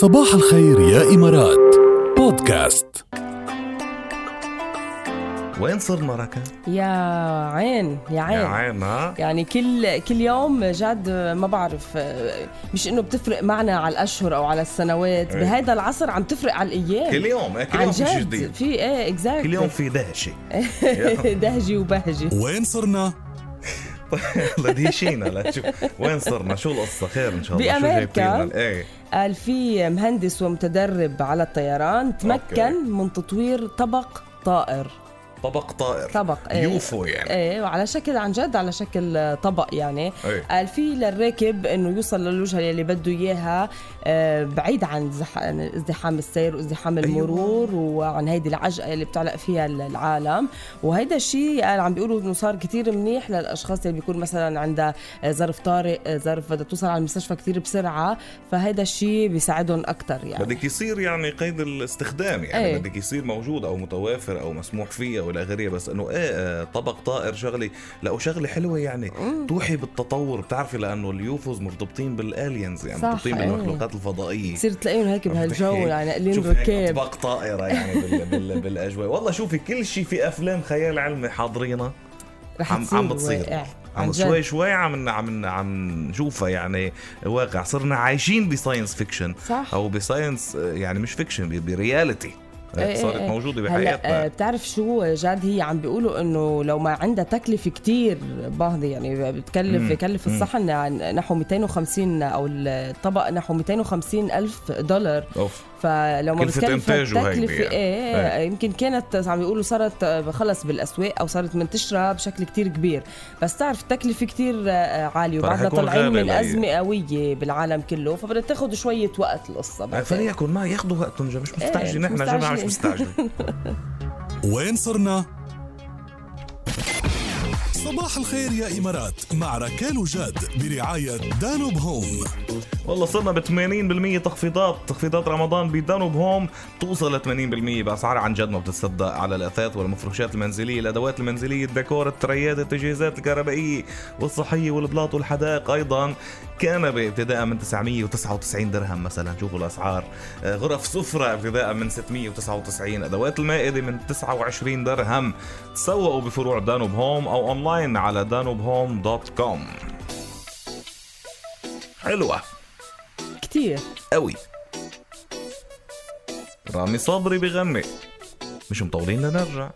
صباح الخير يا إمارات. بودكاست. وين صرنا ركا؟ يا عين يا عين. يا عين ها؟ يعني كل كل يوم جد ما بعرف مش إنه بتفرق معنا على الأشهر أو على السنوات إيه. بهيدا العصر عم تفرق على الأيام. كل يوم إيه، كل يوم في شيء جد. جديد. في إيه اكزاكت كل يوم في دهشة. دهجي وبهجي وين صرنا؟ لديشينا لنشوف وين صرنا؟ شو القصة؟ خير إن شاء الله؟ إيه. قال في مهندس ومتدرب على الطيران تمكن من تطوير طبق طائر. طبق طائر. طبق إيه. يوفو يعني. إيه وعلى شكل عن جد على شكل طبق يعني. إيه. قال في للراكب إنه يوصل للوجهة اللي بده إياها آه، بعيد عن ازدحام السير وازدحام المرور وعن هيدي العجقة اللي بتعلق فيها العالم. وهيدا الشيء قال عم بيقولوا إنه صار كتير منيح للأشخاص اللي بيكون مثلا عندها آه، ظرف طارئ آه، ظرف بدها توصل على المستشفى كتير بسرعة. فهيدا الشيء بيساعدهم أكثر يعني. بدك يصير يعني قيد الاستخدام يعني. إيه. بدك يصير موجود أو متوافر أو مسموح فيه أو إلى آخره بس إنه إيه آه، طبق طائر شغله لا وشغلة حلوة يعني. توحي بالتطور بتعرفي لأنه اليوفوز مرتبطين بالالينز يعني مرتبطين إيه. بالمخلوقات الفضائية. بتصير تلاقيهم هيك بهالجو يعني قليل ركاب أطباق طائرة يعني بال بال بالأجواء. والله شوفي كل شيء في أفلام خيال علمي حاضرينها رح عم عم بتصير. واقع. عم. شوي شوي عم عم عم نشوفها يعني واقع. صرنا عايشين ب science fiction صح. أو ب science آه، يعني مش fiction ب reality صارت إيه إيه. موجودة هلا آه، بحياتنا بتعرف شو جاد هي عم بيقولوا إنه لو ما عندها تكلفة كتير باهظة يعني بتكلف. بكلف. الصحن نحو 250 أو الطبق نحو 250 ألف دولار أوف فلو ما بتكلف التكلفه يعني. إيه إيه. يمكن كانت عم بيقولوا صارت خلص بالأسواق أو صارت منتشره بشكل كتير كبير بس تعرف التكلفه كتير آه، عالية وبعدنا يكون طالعين من. أزمة قوية بالعالم كله فبدها تاخذ شوية وقت القصة. فليكن ما ياخذوا وقتهم مش مستعجلين إيه، مش نحن جماعة مش مستعجلين. مستعجلين وين صرنا؟ صباح الخير يا إمارات مع ركال وجاد برعاية دانوب هوم. والله صرنا ب 80% تخفيضات تخفيضات رمضان بدانوب هوم. توصل ل 80% بأسعار عن جد ما بتتصدق. على الأثاث والمفروشات المنزلية الأدوات المنزلية الديكور الثريات التجهيزات الكهربائية والصحية والبلاط والحدائق أيضا. كنبه ابتداء من 999 درهم مثلا. شوفوا الأسعار. آه، غرف سفرة ابتداء من 699 أدوات المائدة من 29 درهم. تسوقوا بفروع Danube Home أو أونلاين على Danube Home dot com. حلوة. كتير. قوي. رامي صبري بغني مش مطولين لنرجع.